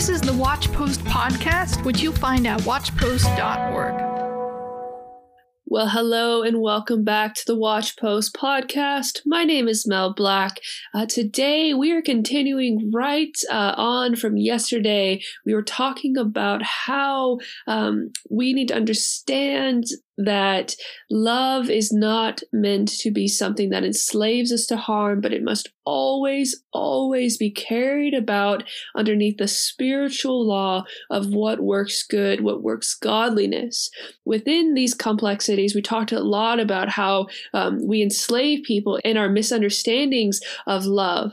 This is the Watchpost podcast, which you'll find at watchpost.org. Well, hello and welcome back to the Watchpost podcast. My name is Mel Black. Uh, today we are continuing right uh, on from yesterday. We were talking about how um, we need to understand that love is not meant to be something that enslaves us to harm, but it must always, always be carried about underneath the spiritual law of what works good, what works godliness. Within these complexities, we talked a lot about how um, we enslave people in our misunderstandings of love.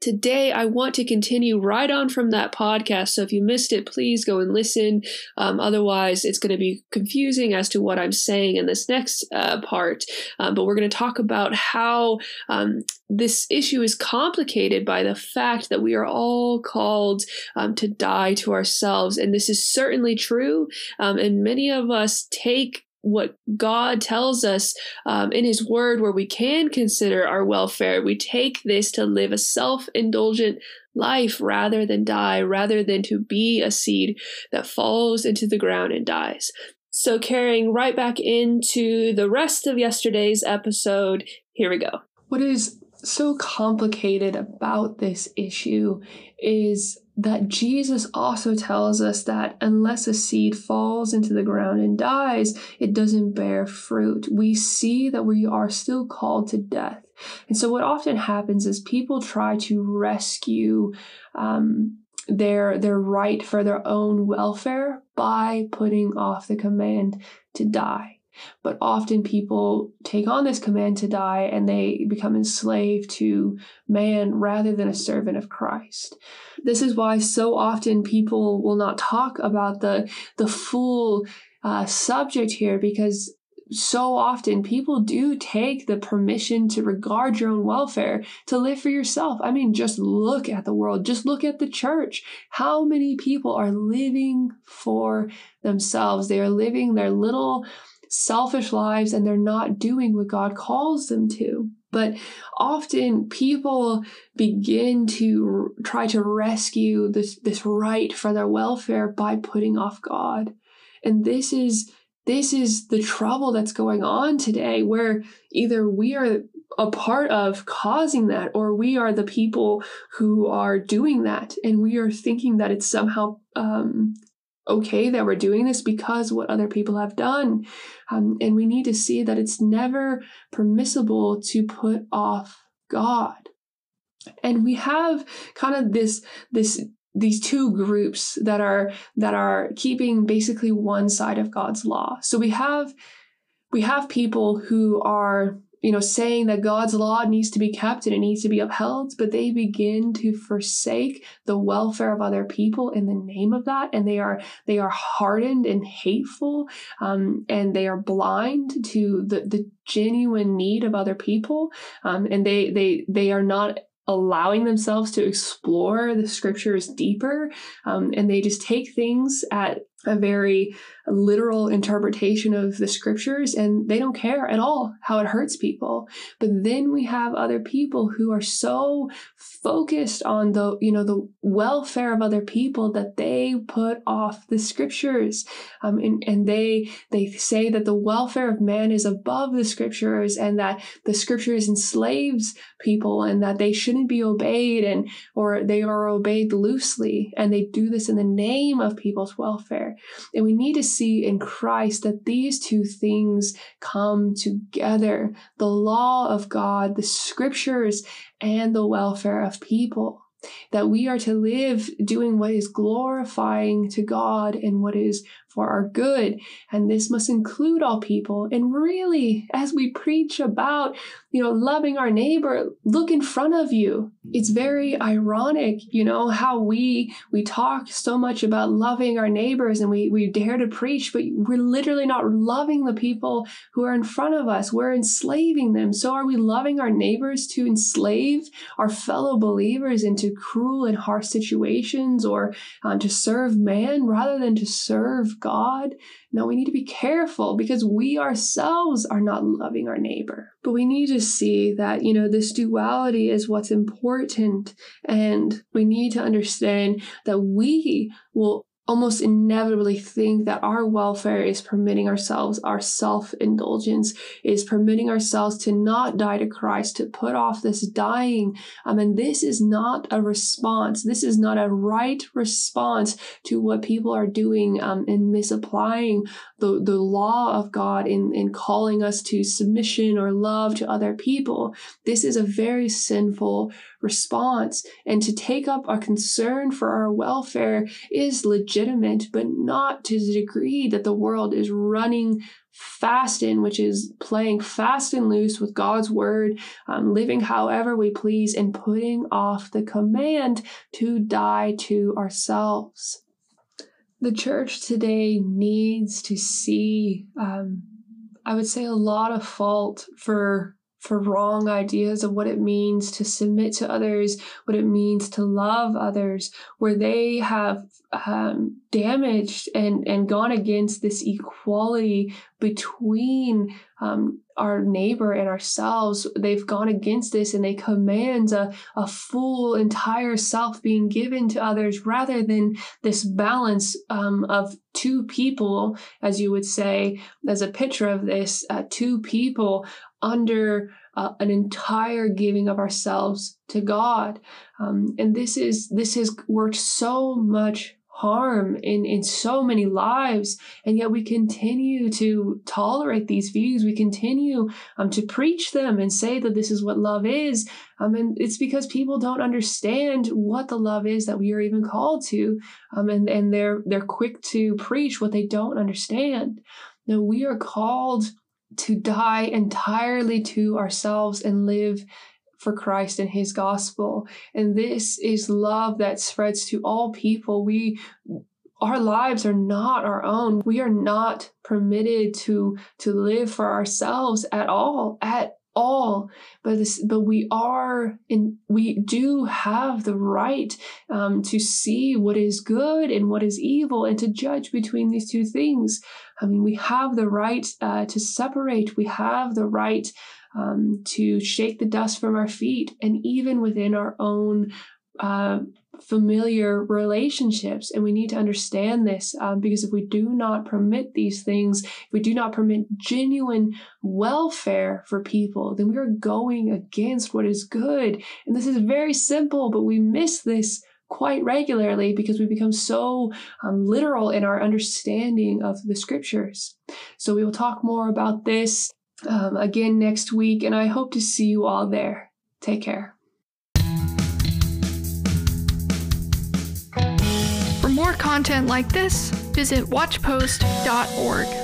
Today, I want to continue right on from that podcast. So if you missed it, please go and listen. Um, otherwise, it's going to be confusing as to what I'm saying in this next uh, part. Um, but we're going to talk about how um, this issue is complicated by the fact that we are all called um, to die to ourselves. And this is certainly true. Um, and many of us take what God tells us um, in His Word, where we can consider our welfare. We take this to live a self indulgent life rather than die, rather than to be a seed that falls into the ground and dies. So, carrying right back into the rest of yesterday's episode, here we go. What is so complicated about this issue is that Jesus also tells us that unless a seed falls into the ground and dies, it doesn't bear fruit. We see that we are still called to death. And so, what often happens is people try to rescue um, their their right for their own welfare by putting off the command to die. But often people take on this command to die and they become enslaved to man rather than a servant of Christ. This is why so often people will not talk about the, the full uh, subject here because so often people do take the permission to regard your own welfare to live for yourself. I mean, just look at the world, just look at the church. How many people are living for themselves? They are living their little selfish lives and they're not doing what God calls them to. But often people begin to try to rescue this, this right for their welfare by putting off God. And this is this is the trouble that's going on today where either we are a part of causing that or we are the people who are doing that and we are thinking that it's somehow um, okay that we're doing this because what other people have done. Um, and we need to see that it's never permissible to put off God. And we have kind of this, this, these two groups that are, that are keeping basically one side of God's law. So we have, we have people who are you know, saying that God's law needs to be kept and it needs to be upheld, but they begin to forsake the welfare of other people in the name of that, and they are they are hardened and hateful, um, and they are blind to the the genuine need of other people, um, and they they they are not allowing themselves to explore the scriptures deeper, um, and they just take things at a very literal interpretation of the scriptures and they don't care at all how it hurts people. But then we have other people who are so focused on the you know the welfare of other people that they put off the scriptures. Um, and, and they they say that the welfare of man is above the scriptures and that the scriptures enslaves people and that they shouldn't be obeyed and or they are obeyed loosely. And they do this in the name of people's welfare and we need to see in Christ that these two things come together the law of God, the scriptures, and the welfare of people. That we are to live doing what is glorifying to God and what is for our good. And this must include all people. And really, as we preach about, you know, loving our neighbor, look in front of you. It's very ironic, you know, how we we talk so much about loving our neighbors and we we dare to preach, but we're literally not loving the people who are in front of us. We're enslaving them. So are we loving our neighbors to enslave our fellow believers into cruel and harsh situations or um, to serve man rather than to serve God? No, we need to be careful because we ourselves are not loving our neighbor. But we need to see that, you know, this duality is what's important. And we need to understand that we will almost inevitably think that our welfare is permitting ourselves our self-indulgence is permitting ourselves to not die to christ to put off this dying. I mean, this is not a response. This is not a right response to what people are doing um, and misapplying the, the law of god in, in calling us to submission or love to other people. This is a very sinful response. And to take up a concern for our welfare is legitimate legitimate, but not to the degree that the world is running fast in, which is playing fast and loose with God's word, um, living however we please, and putting off the command to die to ourselves. The church today needs to see, um, I would say, a lot of fault for for wrong ideas of what it means to submit to others, what it means to love others, where they have um, damaged and, and gone against this equality between um, our neighbor and ourselves. They've gone against this and they command a, a full, entire self being given to others rather than this balance um, of two people, as you would say, as a picture of this, uh, two people under uh, an entire giving of ourselves to God. Um, and this is this has worked so much harm in in so many lives and yet we continue to tolerate these views. We continue um, to preach them and say that this is what love is. Um, and it's because people don't understand what the love is that we are even called to um, and and they're they're quick to preach what they don't understand. Now we are called to die entirely to ourselves and live for Christ and his gospel. And this is love that spreads to all people. We our lives are not our own. We are not permitted to to live for ourselves at all at all but this but we are and we do have the right um, to see what is good and what is evil and to judge between these two things. I mean we have the right uh, to separate. We have the right um, to shake the dust from our feet and even within our own uh, familiar relationships. And we need to understand this um, because if we do not permit these things, if we do not permit genuine welfare for people, then we are going against what is good. And this is very simple, but we miss this quite regularly because we become so um, literal in our understanding of the scriptures. So we will talk more about this um, again next week, and I hope to see you all there. Take care. Content like this, visit watchpost.org.